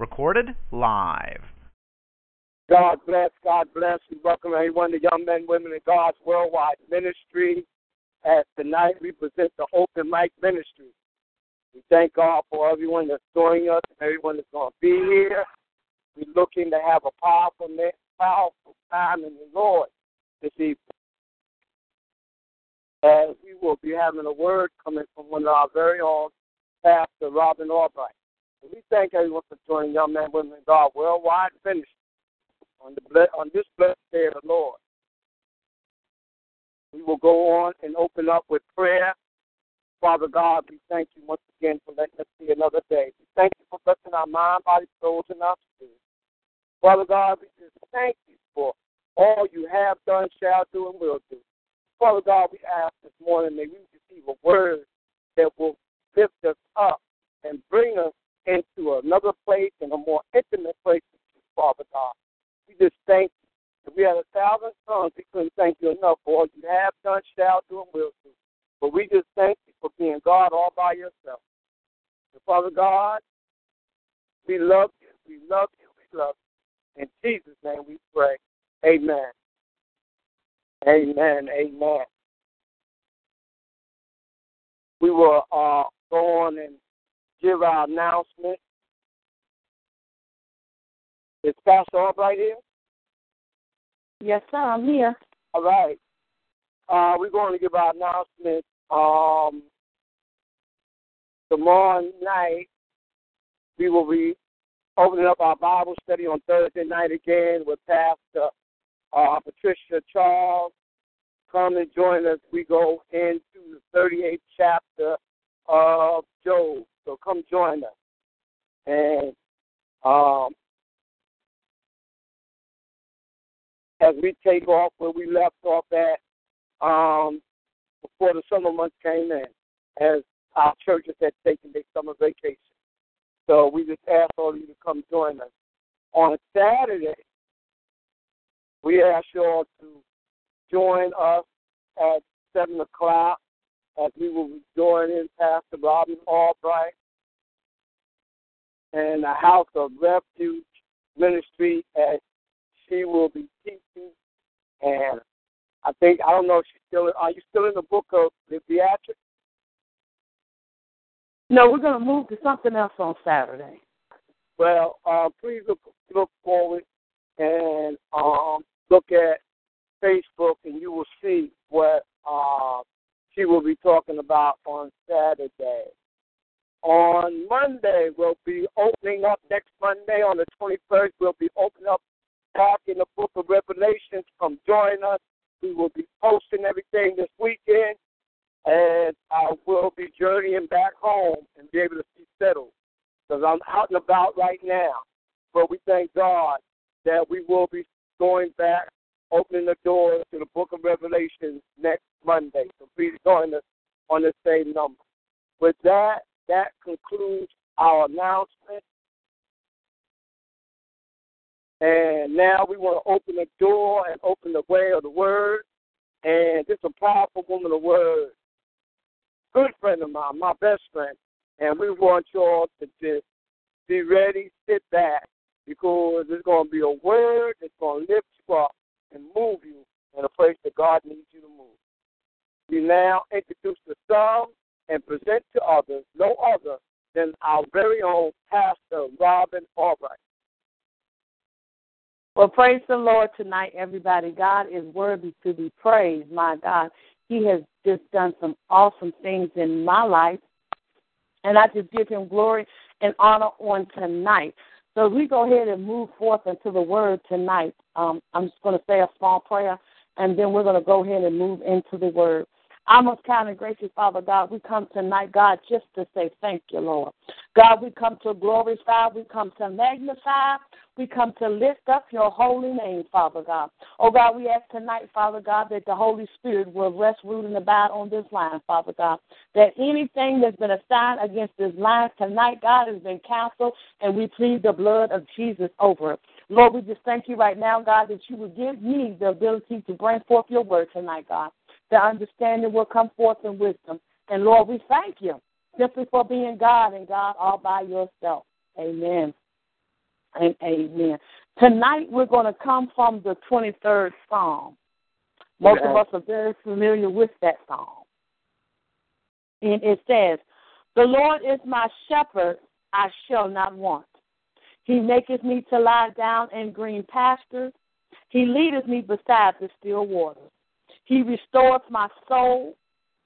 Recorded live. God bless, God bless. and welcome everyone to Young Men, Women, and God's Worldwide Ministry. As tonight we present the Open Mic Ministry. We thank God for everyone that's joining us and everyone that's going to be here. We're looking to have a powerful, powerful time in the Lord this evening. As we will be having a word coming from one of our very own, Pastor Robin Albright. We thank everyone for joining Young Men, Women, and God Worldwide Ministry on, the, on this blessed day of the Lord. We will go on and open up with prayer Father God, we thank you once again for letting us see another day. We thank you for blessing our mind, body, souls, and our spirit. Father God, we just thank you for all you have done, shall do, and will do. Father God, we ask this morning may we receive a word that will lift us up and bring us into another place and a more intimate place with you, Father God. We just thank you. If we had a thousand tongues, we couldn't thank you enough for all you have done, shall do, and will do. But we just thank you for being God all by yourself. And Father God, we love you. We love you. We love you. In Jesus' name we pray. Amen. Amen. Amen. We will uh, go on and give our announcement. Is Pastor Albright here? Yes, sir. I'm here. All right. Uh, we're going to give our announcement um, tomorrow night. We will be opening up our Bible study on Thursday night again with Pastor uh, Patricia Charles. Come and join us. We go into the 38th chapter of Job. So come join us. And um, as we take off where we left off at, um, before the summer months came in, as our churches had taken their summer vacation. So we just ask all of you to come join us. On Saturday, we ask you all to join us at 7 o'clock as we will be joining in Pastor Robin Albright and the House of Refuge Ministry as she will be teaching and I think I don't know if she's still. Are you still in the book of the Beatitudes? No, we're going to move to something else on Saturday. Well, uh, please look look forward and um, look at Facebook, and you will see what uh, she will be talking about on Saturday. On Monday, we'll be opening up next Monday on the 21st. We'll be opening up back in the book of Revelations. Come join us. We will be posting everything this weekend, and I will be journeying back home and be able to be settled because I'm out and about right now. But we thank God that we will be going back, opening the doors to the book of Revelation next Monday. So please join us on the same number. With that, that concludes our announcement. And now we want to open the door and open the way of the word. And this is a powerful woman of word. Good friend of mine, my best friend. And we want you all to just be ready, sit back, because it's going to be a word that's going to lift you up and move you in a place that God needs you to move. We now introduce the song and present to others no other than our very own Pastor Robin Albright. Well, praise the Lord tonight, everybody. God is worthy to be praised, my God. He has just done some awesome things in my life, and I just give him glory and honor on tonight. So we go ahead and move forth into the word tonight. Um, I'm just going to say a small prayer, and then we're going to go ahead and move into the word. Our most kind and gracious Father God, we come tonight, God, just to say thank you, Lord. God, we come to glorify, we come to magnify, we come to lift up your holy name, Father God. Oh God, we ask tonight, Father God, that the Holy Spirit will rest, root, and abide on this line, Father God. That anything that's been assigned against this line tonight, God, has been canceled, and we plead the blood of Jesus over it. Lord, we just thank you right now, God, that you would give me the ability to bring forth your word tonight, God. The understanding will come forth in wisdom. And Lord, we thank you simply for being God and God all by yourself. Amen and amen. Tonight we're going to come from the 23rd Psalm. Most of us are very familiar with that psalm. And it says, The Lord is my shepherd, I shall not want. He maketh me to lie down in green pastures. He leadeth me beside the still waters. He restoreth my soul.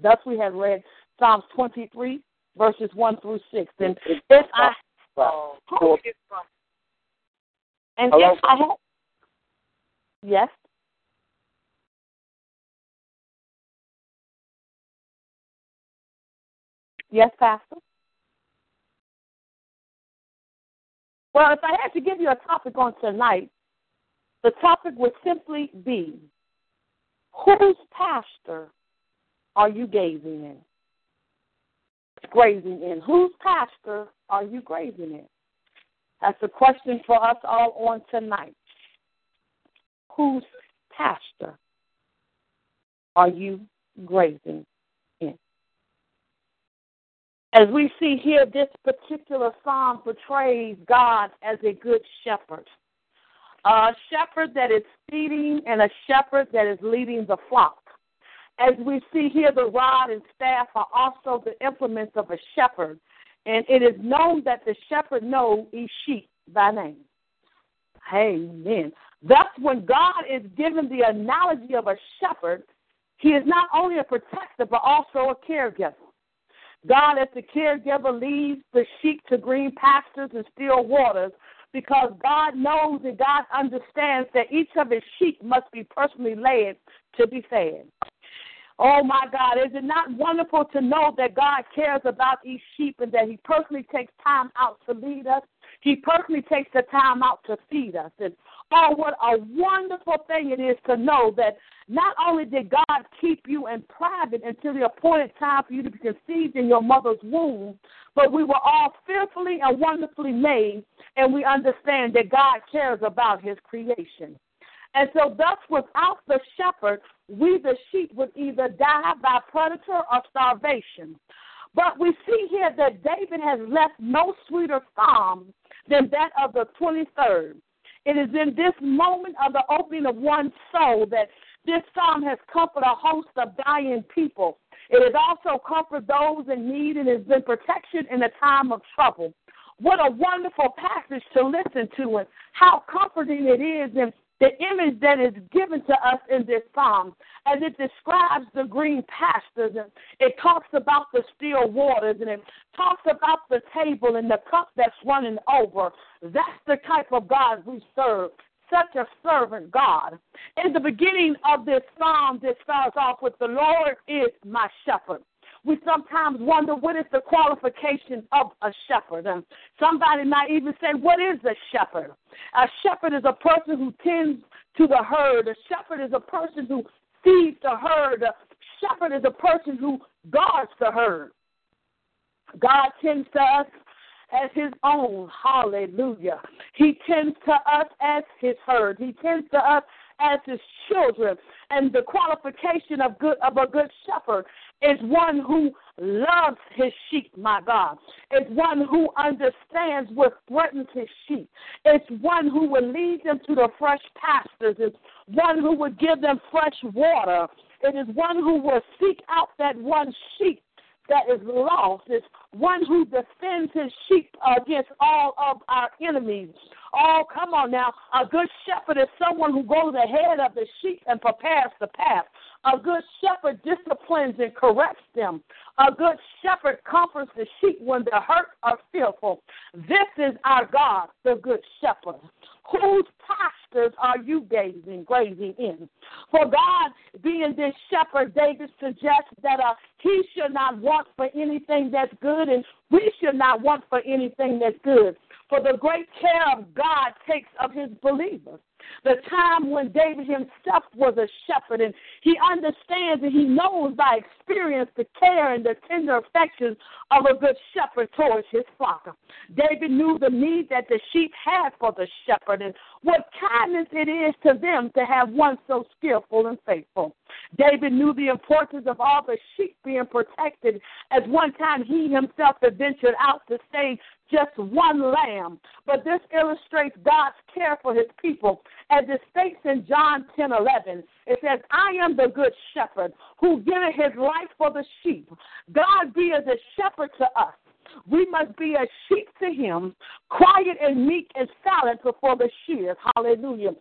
Thus we have read Psalms 23, verses 1 through 6. And if I. And if I have. Yes? Yes, Pastor? Well, if I had to give you a topic on tonight, the topic would simply be whose pastor are you gazing in? Grazing in. Whose pasture are you grazing in? That's a question for us all on tonight. Whose pasture are you grazing in? as we see here, this particular psalm portrays God as a good shepherd. A shepherd that is feeding and a shepherd that is leading the flock. As we see here, the rod and staff are also the implements of a shepherd. And it is known that the shepherd knows his sheep by name. Amen. Thus, when God is given the analogy of a shepherd, he is not only a protector, but also a caregiver. God, as the caregiver, leads the sheep to green pastures and still waters because God knows and God understands that each of his sheep must be personally led to be fed. Oh my God, is it not wonderful to know that God cares about each sheep and that he personally takes time out to lead us? He personally takes the time out to feed us. And oh, what a wonderful thing it is to know that not only did God keep you in private until the appointed time for you to be conceived in your mother's womb, but we were all fearfully and wonderfully made, and we understand that God cares about his creation. And so, thus, without the shepherd, we the sheep would either die by predator or starvation. But we see here that David has left no sweeter psalm than that of the 23rd. It is in this moment of the opening of one's soul that this psalm has comforted a host of dying people. It has also comforted those in need and has been protection in a time of trouble. What a wonderful passage to listen to, and how comforting it is, and the image that is given to us in this psalm as it describes the green pastures and it talks about the still waters and it talks about the table and the cup that's running over. That's the type of God we serve. Such a servant God. In the beginning of this psalm, it starts off with the Lord is my shepherd we sometimes wonder what is the qualification of a shepherd. And somebody might even say, What is a shepherd? A shepherd is a person who tends to the herd, a shepherd is a person who feeds the herd, a shepherd is a person who guards the herd. God tends to us as his own. Hallelujah. He tends to us as his herd. He tends to us as his children. And the qualification of good of a good shepherd is one who loves his sheep, my God. It's one who understands what threatens his sheep. It's one who will lead them to the fresh pastures. It's one who will give them fresh water. It is one who will seek out that one sheep that is lost. It's one who defends his sheep against all of our enemies. Oh, come on now. A good shepherd is someone who goes ahead of the sheep and prepares the path. A good shepherd disciplines and corrects them. A good shepherd comforts the sheep when they're hurt or fearful. This is our God, the good shepherd. Whose pastures are you gazing, grazing in? For God, being this shepherd, David suggests that uh, he should not want for anything that's good, and we should not want for anything that's good. For the great care of God takes of his believers the time when David himself was a shepherd, and he understands and he knows by experience the care and the tender affections of a good shepherd towards his flock. David knew the need that the sheep had for the shepherd and what kindness it is to them to have one so skillful and faithful. David knew the importance of all the sheep being protected, as one time he himself had ventured out to save just one lamb. But this illustrates God's care for his people. As it states in John 10 11, it says, I am the good shepherd who giveth his life for the sheep. God be as a shepherd to us. We must be a sheep to him, quiet and meek and silent before the shears. Hallelujah.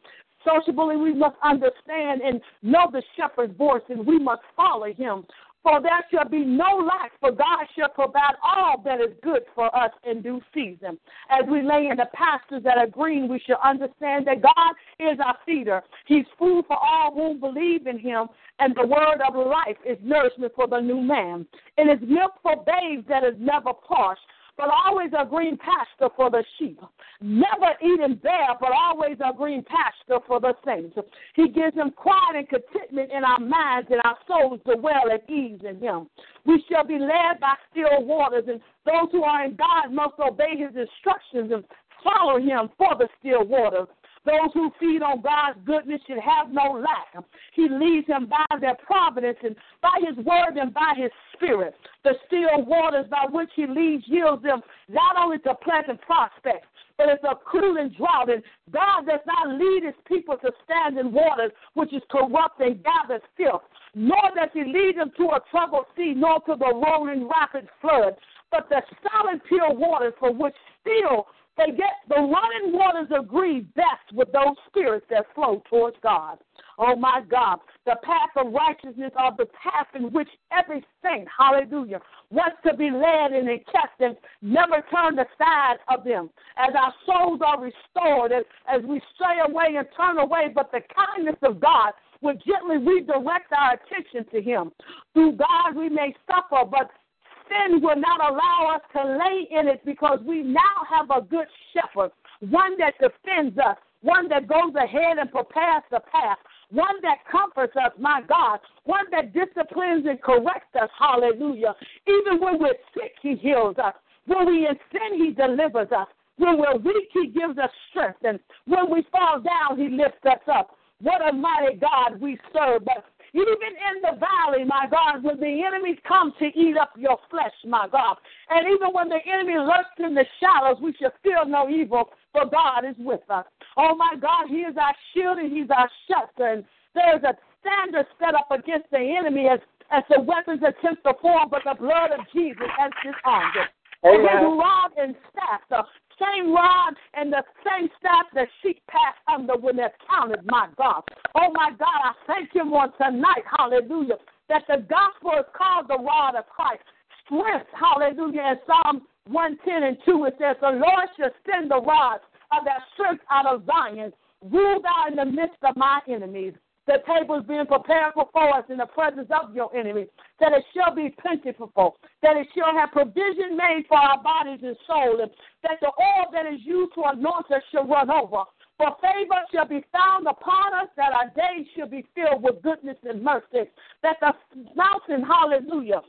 Socially, we must understand and know the shepherd's voice, and we must follow him. For there shall be no lack, for God shall provide all that is good for us in due season. As we lay in the pastures that are green, we shall understand that God is our feeder. He's food for all who believe in him, and the word of life is nourishment for the new man. It is milk for babes that is never parched but always a green pasture for the sheep. Never eating bare, but always a green pasture for the saints. He gives them quiet and contentment in our minds and our souls to dwell at ease in Him. We shall be led by still waters, and those who are in God must obey His instructions and follow Him for the still waters. Those who feed on God's goodness should have no lack. He leads them by their providence and by his word and by his spirit. The still waters by which he leads yields them not only to pleasant prospects, but it's a cooling drought. And God does not lead his people to stand in waters which is corrupt and gathers filth, nor does he lead them to a troubled sea, nor to the rolling rapid flood, but the solid pure waters for which still they get the running waters agree best with those spirits that flow towards God. Oh my God, the path of righteousness are the path in which every saint, hallelujah, wants to be led and kept and never turn aside of them. As our souls are restored, as, as we stray away and turn away, but the kindness of God will gently redirect our attention to Him. Through God we may suffer, but sin will not allow us to lay in it because we now have a good shepherd, one that defends us, one that goes ahead and prepares the path, one that comforts us, my God, one that disciplines and corrects us, hallelujah. Even when we're sick, he heals us. When we're in sin, he delivers us. When we're weak, he gives us strength. And when we fall down, he lifts us up. What a mighty God we serve. But even in the valley, my God, when the enemies come to eat up your flesh, my God, and even when the enemy lurks in the shadows, we shall feel no evil, for God is with us. Oh, my God, He is our shield and He's our shelter. And there's a standard set up against the enemy as, as the weapons attempt to form, but the blood of Jesus has disarmed it. And his rod and staff, the same rod and the same staff that sheep passed under when they're counted, my God. Oh, my God, I thank Him on tonight, hallelujah, that the gospel is called the rod of Christ. Strength, hallelujah. In Psalm 110 and 2, it says, The Lord shall send the rod of that strength out of Zion. Rule thou in the midst of my enemies. The table is being prepared before us in the presence of your enemies, that it shall be plentiful, that it shall have provision made for our bodies and soul, and that the oil that is used to anoint us shall run over. For favor shall be found upon us, that our days shall be filled with goodness and mercy, that the mountain, hallelujah,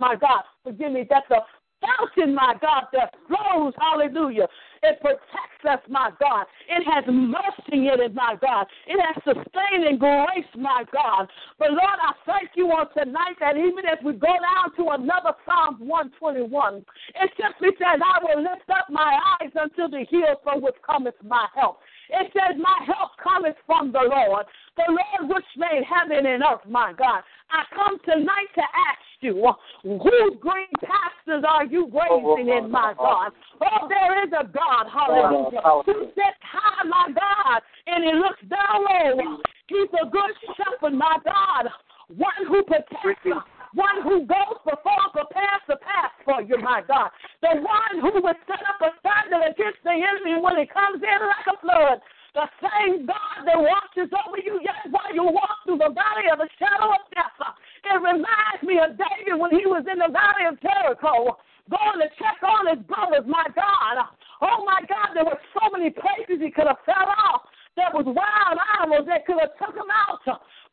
my God, forgive me, that the fountain, my God, that flows, hallelujah. It protects us, my God. It has mercy in it, my God. It has sustaining grace, my God. But Lord, I thank you on tonight that even as we go down to another Psalm 121, it simply says, I will lift up my eyes unto the hills from which cometh my help. It says, My help cometh from the Lord. the Lord which made heaven and earth, my God. I come tonight to ask you, whose green pastures are you grazing in, my God? Oh, there is a God, hallelujah, who sits high, my God, and he looks down low. He's a good shepherd, my God, one who protects us one who goes before, prepares the path for you, my God. The one who would set up a standard against the enemy when he comes in like a flood. The same God that watches over you yet while you walk through the valley of the shadow of death. It reminds me of David when he was in the valley of Jericho, going to check on his brothers, my God. Oh my God, there were so many places he could have fell off. There was wild animals that could have took him out.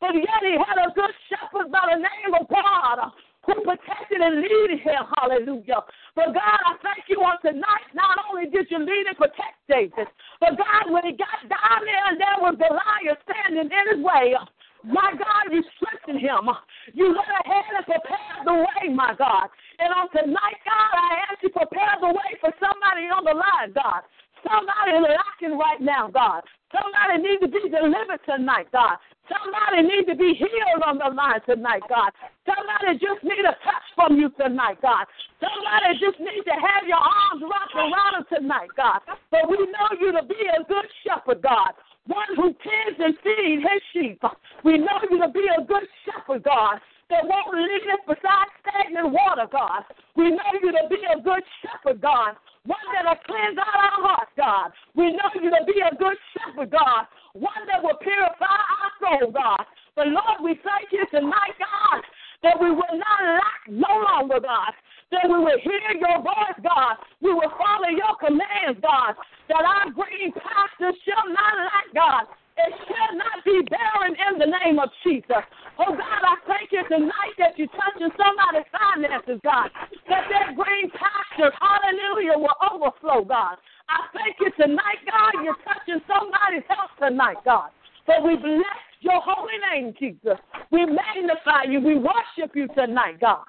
But yet he had a good shepherd by the name of God who protected and leaded him. Hallelujah. But God, I thank you on tonight. Not only did you lead and protect David, but God, when he got down there and there was Goliath standing in his way, my God, you strengthened him. You went ahead and prepared the way, my God. And on tonight, God, I ask you prepare the way for somebody on the line, God. Somebody in the lacking right now, God. Somebody needs to be delivered tonight, God. Somebody needs to be healed on the line tonight, God. Somebody just need a touch from you tonight, God. Somebody just needs to have your arms wrapped around them tonight, God. But we know you to be a good shepherd, God. One who tends and feeds his sheep. We know you to be a good shepherd, God that won't lead us beside stagnant water, God. We know you to be a good shepherd, God. One that'll cleanse out our hearts, God. We know you to be a good shepherd, God. One that will purify our soul, God. But Lord, we thank you tonight, God, that we will not lack no longer, God. That we will hear your voice, God. We will follow your commands, God. That our green pastures shall not lack, God. It shall not be barren in the name of Jesus. Oh God, I thank you tonight that you're touching somebody's finances, God. That that green pasture, hallelujah, will overflow, God. I thank you tonight, God, you're touching somebody's health tonight, God. So we bless your holy name, Jesus. We magnify you. We worship you tonight, God.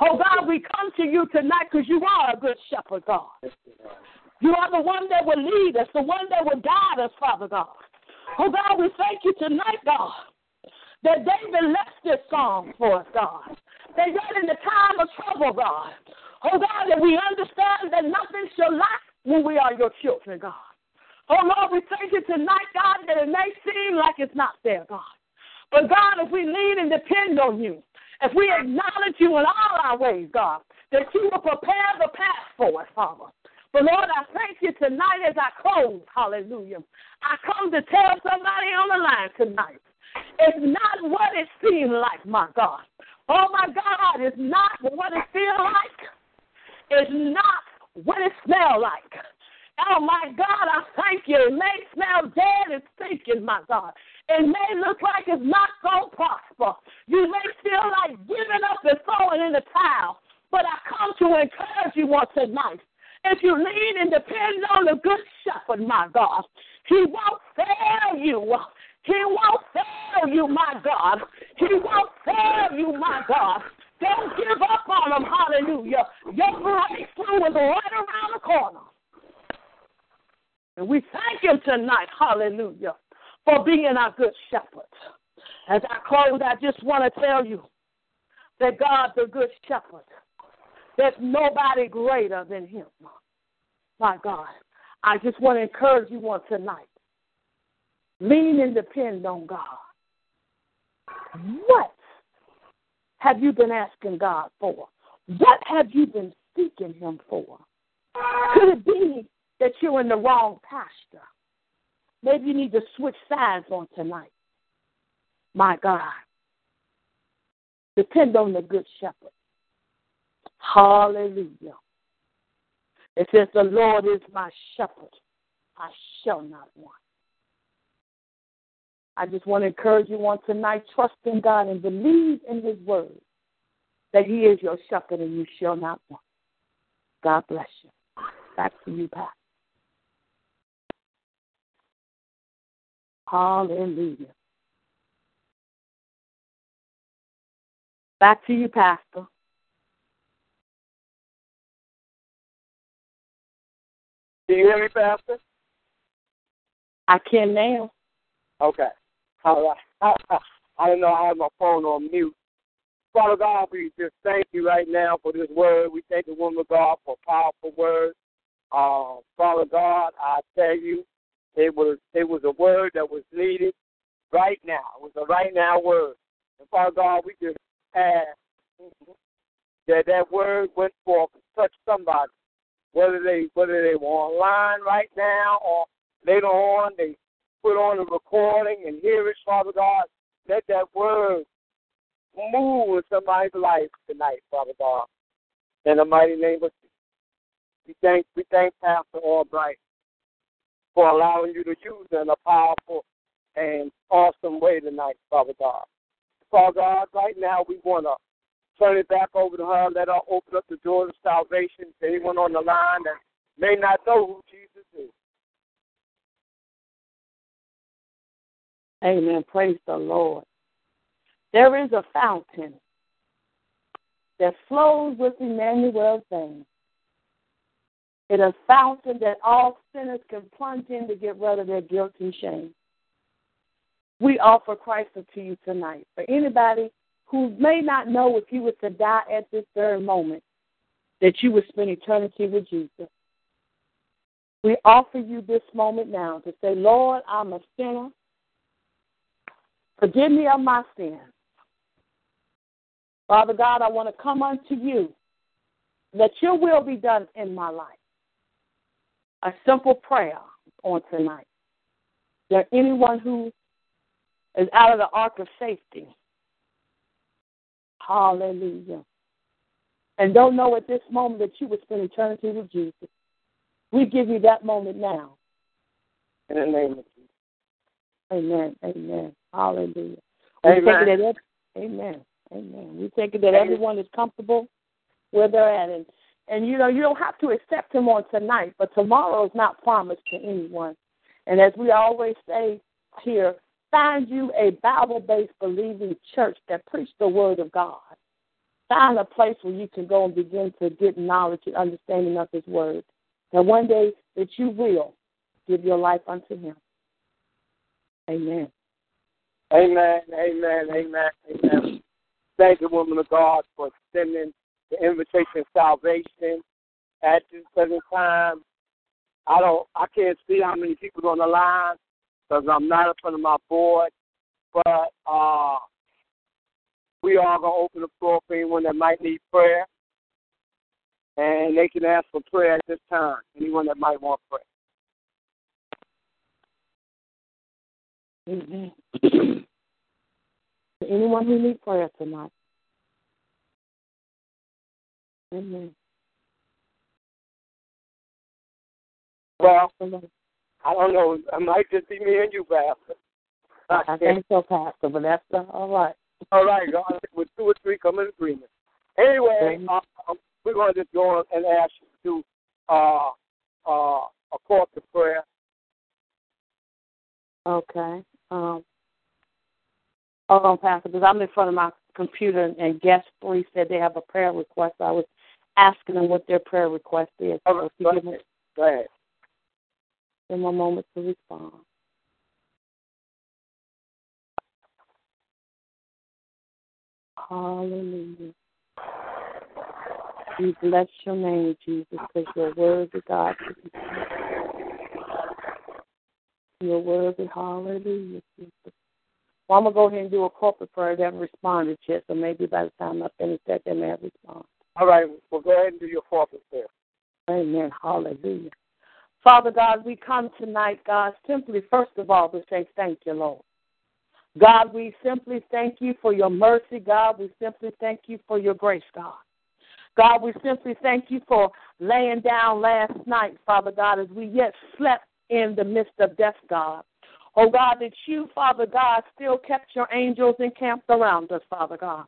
Oh God, we come to you tonight because you are a good shepherd, God. You are the one that will lead us, the one that will guide us, Father God. Oh God, we thank you tonight, God, that David left this song for us, God. That yet in the time of trouble, God, oh God, that we understand that nothing shall lack when we are your children, God. Oh Lord, we thank you tonight, God, that it may seem like it's not there, God. But God, if we lean and depend on you, if we acknowledge you in all our ways, God, that you will prepare the path for us, Father. But Lord, I thank you tonight as I close. Hallelujah. I come to tell somebody on the line tonight. It's not what it seems like, my God. Oh my God, it's not what it feels like. It's not what it smells like. Oh my God, I thank you. It may smell dead and stinking, my God. It may look like it's not going to prosper. You may feel like giving up and throwing in the towel. But I come to encourage you once tonight. If you lean and depend on the good shepherd, my God, he won't fail you. He won't fail you, my God. He won't fail you, my God. Don't give up on him. Hallelujah. Your breakthrough is right around the corner. And we thank him tonight, hallelujah, for being our good shepherd. As I close, I just want to tell you that God's a good shepherd. There's nobody greater than him. My God. I just want to encourage you on tonight. Lean and depend on God. What have you been asking God for? What have you been seeking Him for? Could it be that you're in the wrong pasture? Maybe you need to switch sides on tonight. My God. Depend on the good shepherd. Hallelujah. It says, The Lord is my shepherd. I shall not want. I just want to encourage you on tonight, trust in God and believe in His word that He is your shepherd and you shall not want. God bless you. Back to you, Pastor. Hallelujah. Back to you, Pastor. Do you hear me, Pastor? I can now. Okay. All right. I don't know. I have my phone on mute. Father God, we just thank you right now for this word. We thank the woman of God for powerful words. Uh, Father God, I tell you, it was it was a word that was needed right now. It was a right now word. And Father God, we just ask that that word went forth and touched somebody, whether they whether they were online right now or later on they put on a recording and hear it, Father God. Let that word move in somebody's life tonight, Father God. In the mighty name of Jesus. We thank we thank Pastor Albright for allowing you to use in a powerful and awesome way tonight, Father God. Father God, right now we want to turn it back over to her. Let her open up the doors of salvation to anyone on the line that may not know who Jesus is. Amen. Praise the Lord. There is a fountain that flows with Emmanuel's veins. It is a fountain that all sinners can plunge in to get rid of their guilt and shame. We offer Christ to you tonight. For anybody who may not know if you were to die at this very moment, that you would spend eternity with Jesus. We offer you this moment now to say, Lord, I'm a sinner. Forgive me of my sins. Father God, I want to come unto you. Let your will be done in my life. A simple prayer on tonight. Is there anyone who is out of the ark of safety? Hallelujah. And don't know at this moment that you would spend eternity with Jesus. We give you that moment now. In the name of Jesus. Amen. Amen. Hallelujah. Amen. Take it that, amen. Amen. We take it that everyone is comfortable where they're at. And, and, you know, you don't have to accept him on tonight, but tomorrow is not promised to anyone. And as we always say here, find you a Bible based believing church that preach the word of God. Find a place where you can go and begin to get knowledge and understanding of his word. And one day that you will give your life unto him. Amen. Amen. Amen. Amen. Amen. Thank you, woman of God, for extending the invitation of salvation at this present time. I don't, I can't see how many people on the line because I'm not in front of my board, but uh, we are gonna open the floor for anyone that might need prayer, and they can ask for prayer at this time. Anyone that might want prayer. Amen. Anyone who needs prayer tonight. Amen. Well, I don't know. It might just be me and you, Pastor. I think so, Pastor, but that's all right. All right, God, with two or three come in agreement. Anyway, uh, we're going to just go on and ask you to do uh, uh, a corporate prayer. Okay. Um, hold on, Pastor, because I'm in front of my computer, and, guest three said they have a prayer request. I was asking them what their prayer request is. So right, go give me ahead. Go ahead. give me a moment to respond. Hallelujah. We bless your name, Jesus, because you're worthy, God. To be praised. You're worthy. Hallelujah, Jesus. Well, I'm going to go ahead and do a corporate prayer. They haven't responded yet, so maybe by the time I finish that, they may have responded. All right, well, go ahead and do your corporate prayer. Amen. Hallelujah. Father God, we come tonight, God, simply, first of all, to say thank you, Lord. God, we simply thank you for your mercy, God. We simply thank you for your grace, God. God, we simply thank you for laying down last night, Father God, as we yet slept in the midst of death, God. Oh, God, that you, Father God, still kept your angels encamped around us, Father God.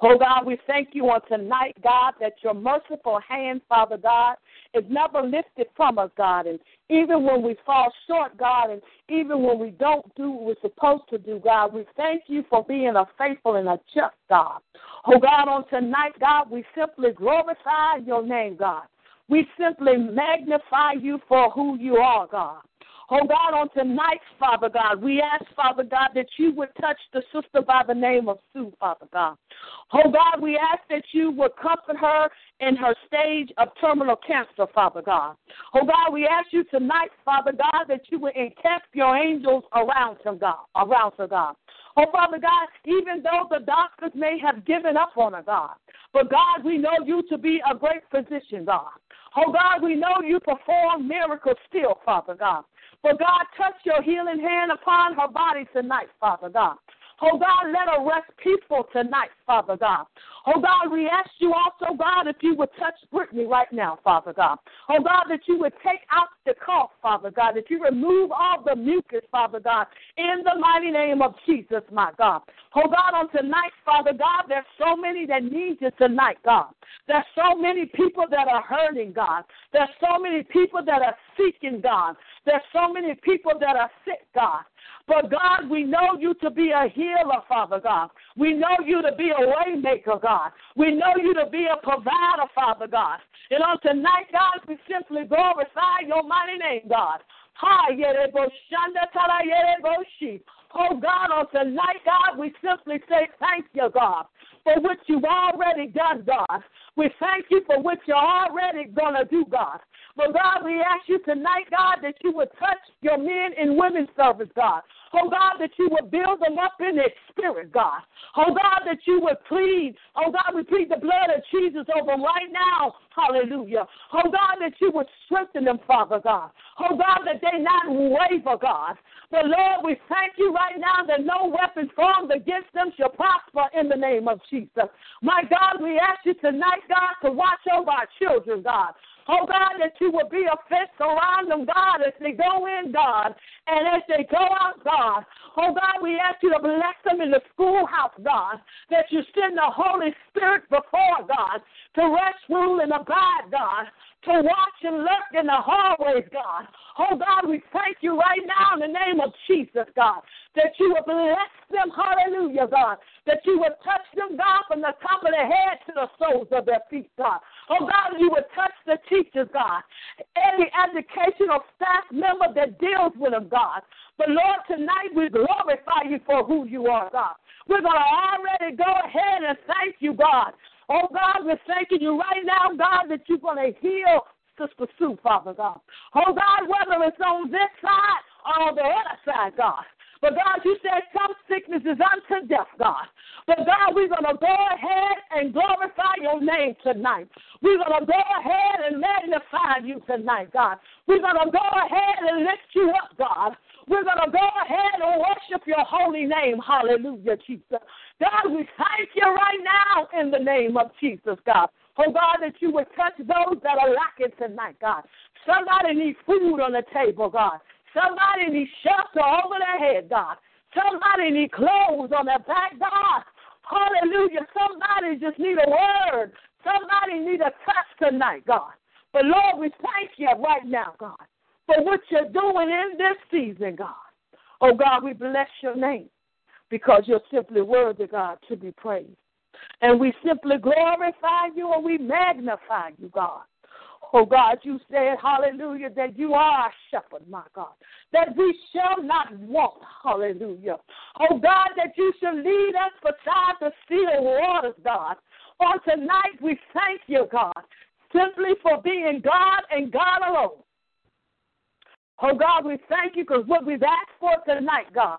Oh God, we thank you on tonight, God, that your merciful hand, Father God, is never lifted from us, God. And even when we fall short, God, and even when we don't do what we're supposed to do, God, we thank you for being a faithful and a just God. Oh God, on tonight, God, we simply glorify your name, God. We simply magnify you for who you are, God. Oh God, on tonight, Father God, we ask, Father God, that you would touch the sister by the name of Sue, Father God. Oh God, we ask that you would comfort her in her stage of terminal cancer, Father God. Oh God, we ask you tonight, Father God, that you would encamp your angels around her, God, around her, God. Oh, Father God, even though the doctors may have given up on her, God, but God, we know you to be a great physician, God. Oh, God, we know you perform miracles still, Father God. But God, touch your healing hand upon her body tonight, Father God. Oh God, let her rest peaceful tonight, Father God. Oh God, we ask you also, God, if you would touch Brittany right now, Father God. Oh God, that you would take out the cough, Father God, that you remove all the mucus, Father God, in the mighty name of Jesus, my God. Oh God, on tonight, Father God, there's so many that need you tonight, God. There's so many people that are hurting, God. There's so many people that are seeking, God. There's so many people that are sick, God. But God, we know you to be a healer, Father God. We know you to be a waymaker, God. We know you to be a provider, Father God. And on tonight, God, we simply glorify your mighty name, God. Oh God, on tonight, God, we simply say thank you, God, for what you've already done, God. We thank you for what you're already going to do, God. But God, we ask you tonight, God, that you would touch your men and women's service, God. Oh God, that you would build them up in their spirit, God. Oh God, that you would plead. Oh God, we plead the blood of Jesus over them right now. Hallelujah. Oh God, that you would strengthen them, Father God. Oh God, that they not waver, God. But Lord, we thank you right now that no weapon formed against them shall prosper in the name of Jesus. My God, we ask you tonight, God, to watch over our children, God. Oh God, that you will be a fence around them, God, as they go in, God, and as they go out, God. Oh God, we ask you to bless them in the schoolhouse, God, that you send the Holy Spirit before, God, to rest, rule, and abide, God to watch and lurk in the hallways, God. Oh, God, we thank you right now in the name of Jesus, God, that you will bless them, hallelujah, God, that you will touch them, God, from the top of their head to the soles of their feet, God. Oh, God, you would touch the teachers, God, any educational staff member that deals with them, God. But, Lord, tonight we glorify you for who you are, God. We're going to already go ahead and thank you, God, Oh God, we're thanking you right now, God, that you're going to heal Sister Sue, Father God. Oh God, whether it's on this side or on the other side, God. But God, you said some sickness is unto death, God. But God, we're going to go ahead and glorify your name tonight. We're going to go ahead and magnify you tonight, God. We're going to go ahead and lift you up, God. We're going to go ahead and worship your holy name. Hallelujah, Jesus. God, we thank you right now in the name of Jesus, God. Oh, God, that you would touch those that are lacking tonight, God. Somebody needs food on the table, God. Somebody needs shelter over their head, God. Somebody needs clothes on their back, God. Hallelujah. Somebody just need a word. Somebody need a touch tonight, God. But Lord, we thank you right now, God, for what you're doing in this season, God. Oh God, we bless your name because you're simply worthy, God, to be praised. And we simply glorify you and we magnify you, God. Oh God, you said, hallelujah, that you are our shepherd, my God, that we shall not want, hallelujah. Oh God, that you shall lead us beside the still waters, God. On tonight, we thank you, God, simply for being God and God alone. Oh God, we thank you because what we've asked for tonight, God,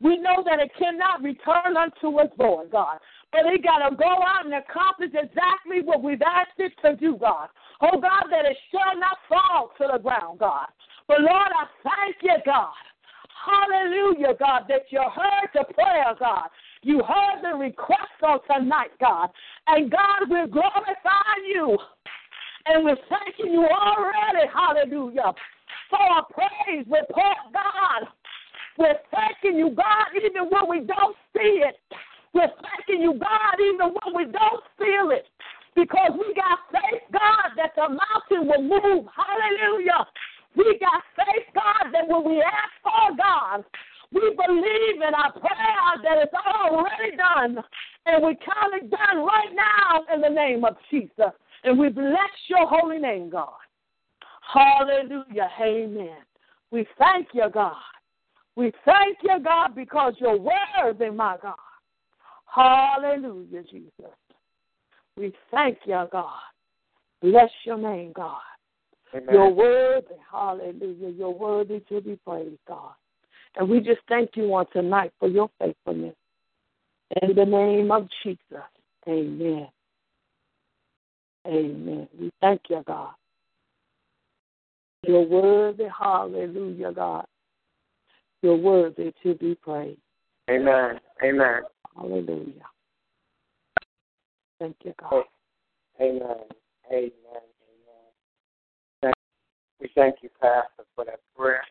we know that it cannot return unto us void, God. But it got to go out and accomplish exactly what we've asked it to do, God. Oh, God, that it shall not fall to the ground, God. But, Lord, I thank you, God. Hallelujah, God, that you heard the prayer, God. You heard the request on tonight, God. And, God, we're glorifying you. And we're thanking you already, hallelujah, for our praise report, God. We're thanking you, God, even when we don't see it. We're thanking you, God, even when we don't feel it. Because we got faith, God, that the mountain will move. Hallelujah. We got faith, God, that when we ask for God, we believe in our prayer that it's already done. And we count it done right now in the name of Jesus. And we bless your holy name, God. Hallelujah. Amen. We thank you, God. We thank you, God, because you're worthy, my God. Hallelujah, Jesus. We thank you, God. Bless your name, God. Amen. You're worthy. Hallelujah. You're worthy to be praised, God. And we just thank you on tonight for your faithfulness. In the name of Jesus. Amen. Amen. We thank you, God. You're worthy. Hallelujah, God. You're worthy to be praised. Amen. Amen. Hallelujah. Thank you, God. Amen. Amen. Amen. Thank, we thank you, Pastor, for that prayer.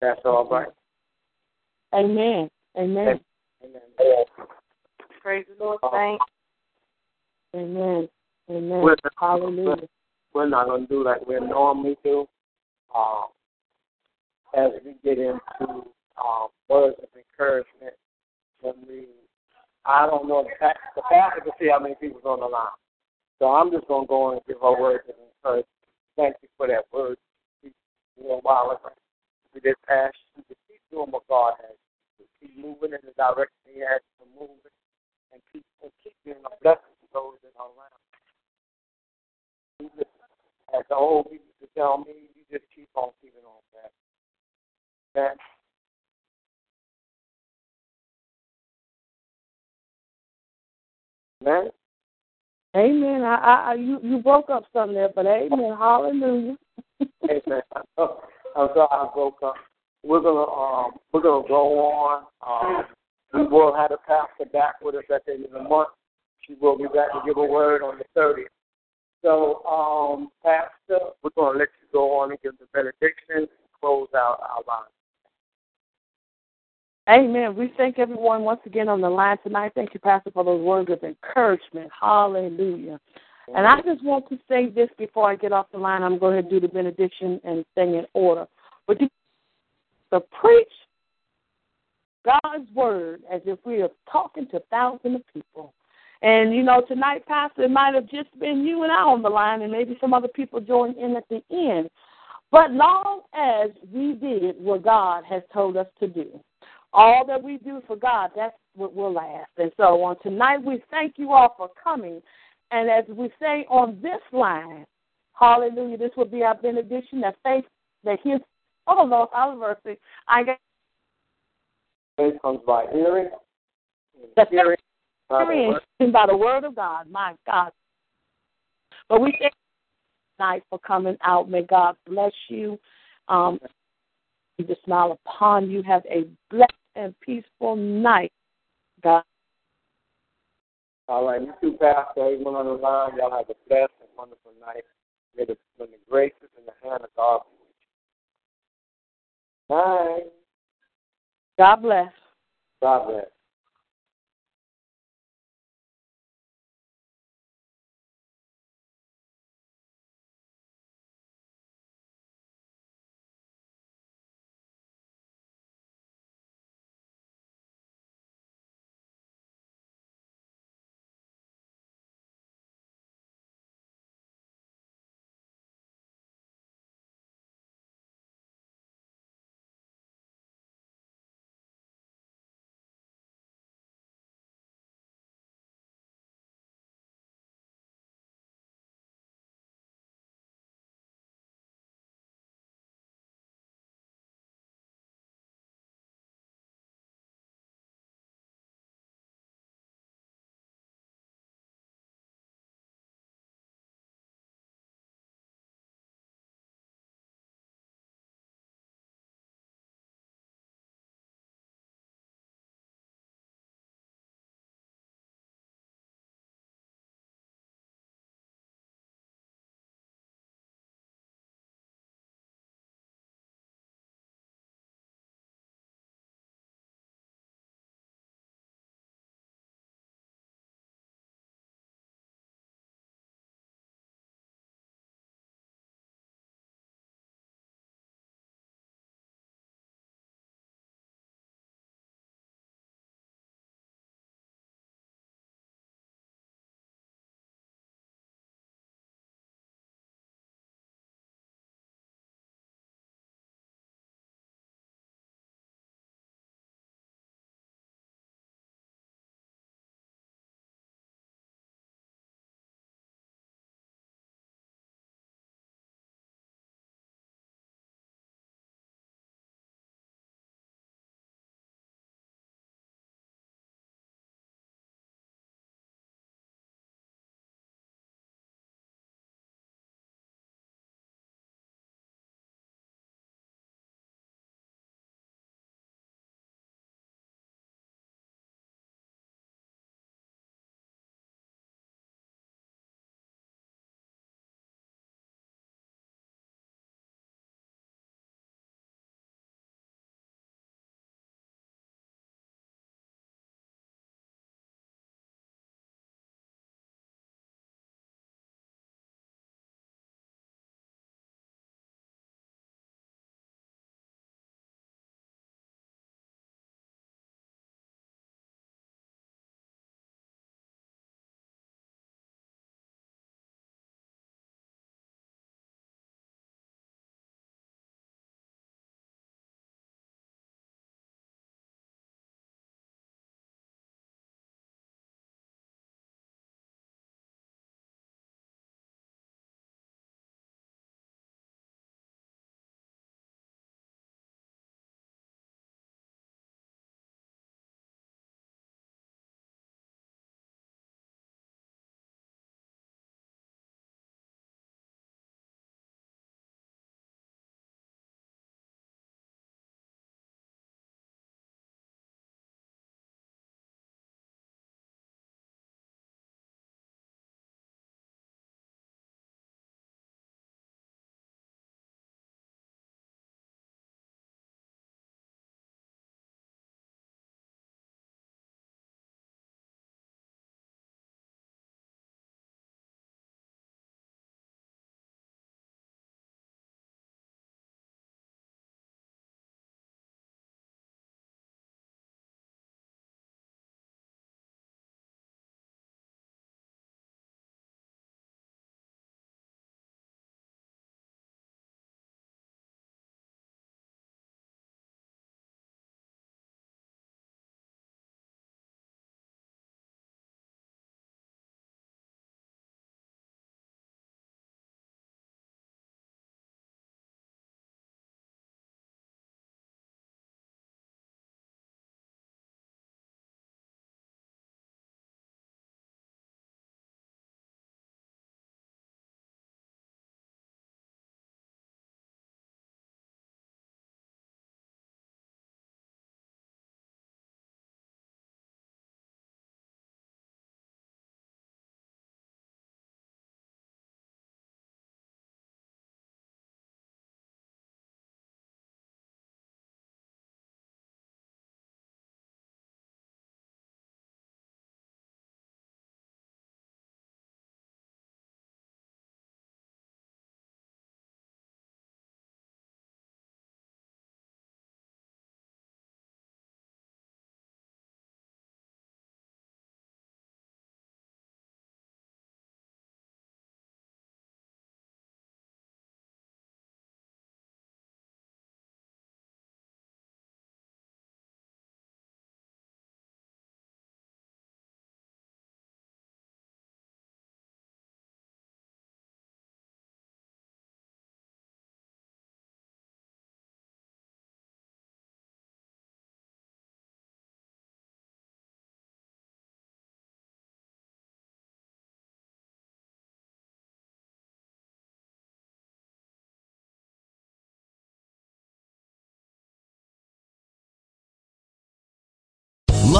That's all right. Amen. Amen. Amen. Praise the Lord, saints. Amen. Amen. We're, Hallelujah. we're not going to do like we normally do. Um, as we get into um, words of encouragement, when we, I don't know, the pastor, can see how many people's on the line. So I'm just to go and give her words of encouragement. Thank you for that word. You know, while ago. we did pass, you can keep doing what God has. You keep moving in the direction He has to move and keep and keep being a blessing to those that are around. Just, as the old people used to tell me, you just keep on keeping on, man. Okay? Amen. Amen. I, I, I you, you broke up something there, but amen. Hallelujah. Amen. I'm sorry I broke up. We're gonna um we're gonna go on. Um we will have a pastor back with us at the end of the month. She will be back to give a word on the thirtieth. So, um, Pastor, we're gonna let you go on and give the benediction and close out our line. Amen. We thank everyone once again on the line tonight. Thank you, Pastor, for those words of encouragement. Hallelujah. And I just want to say this before I get off the line. I'm going to do the benediction and sing in order. But to preach God's word as if we are talking to thousands of people. And, you know, tonight, Pastor, it might have just been you and I on the line and maybe some other people joined in at the end. But long as we did what God has told us to do, all that we do for God, that's what will last. And so on tonight, we thank you all for coming. And as we say on this line, hallelujah, this will be our benediction that faith, that his, oh Lord, I'll mercy. I got Faith comes by hearing. the hearing by the word. by the word of God, my God. But we thank you tonight for coming out. May God bless you. Um, to smile upon you. Have a blessed and peaceful night. God. All right, you too, Pastor, everyone on the line, y'all have a blessed and wonderful night. May the, may the graces and the hand of God be with you. Bye. God bless. God bless.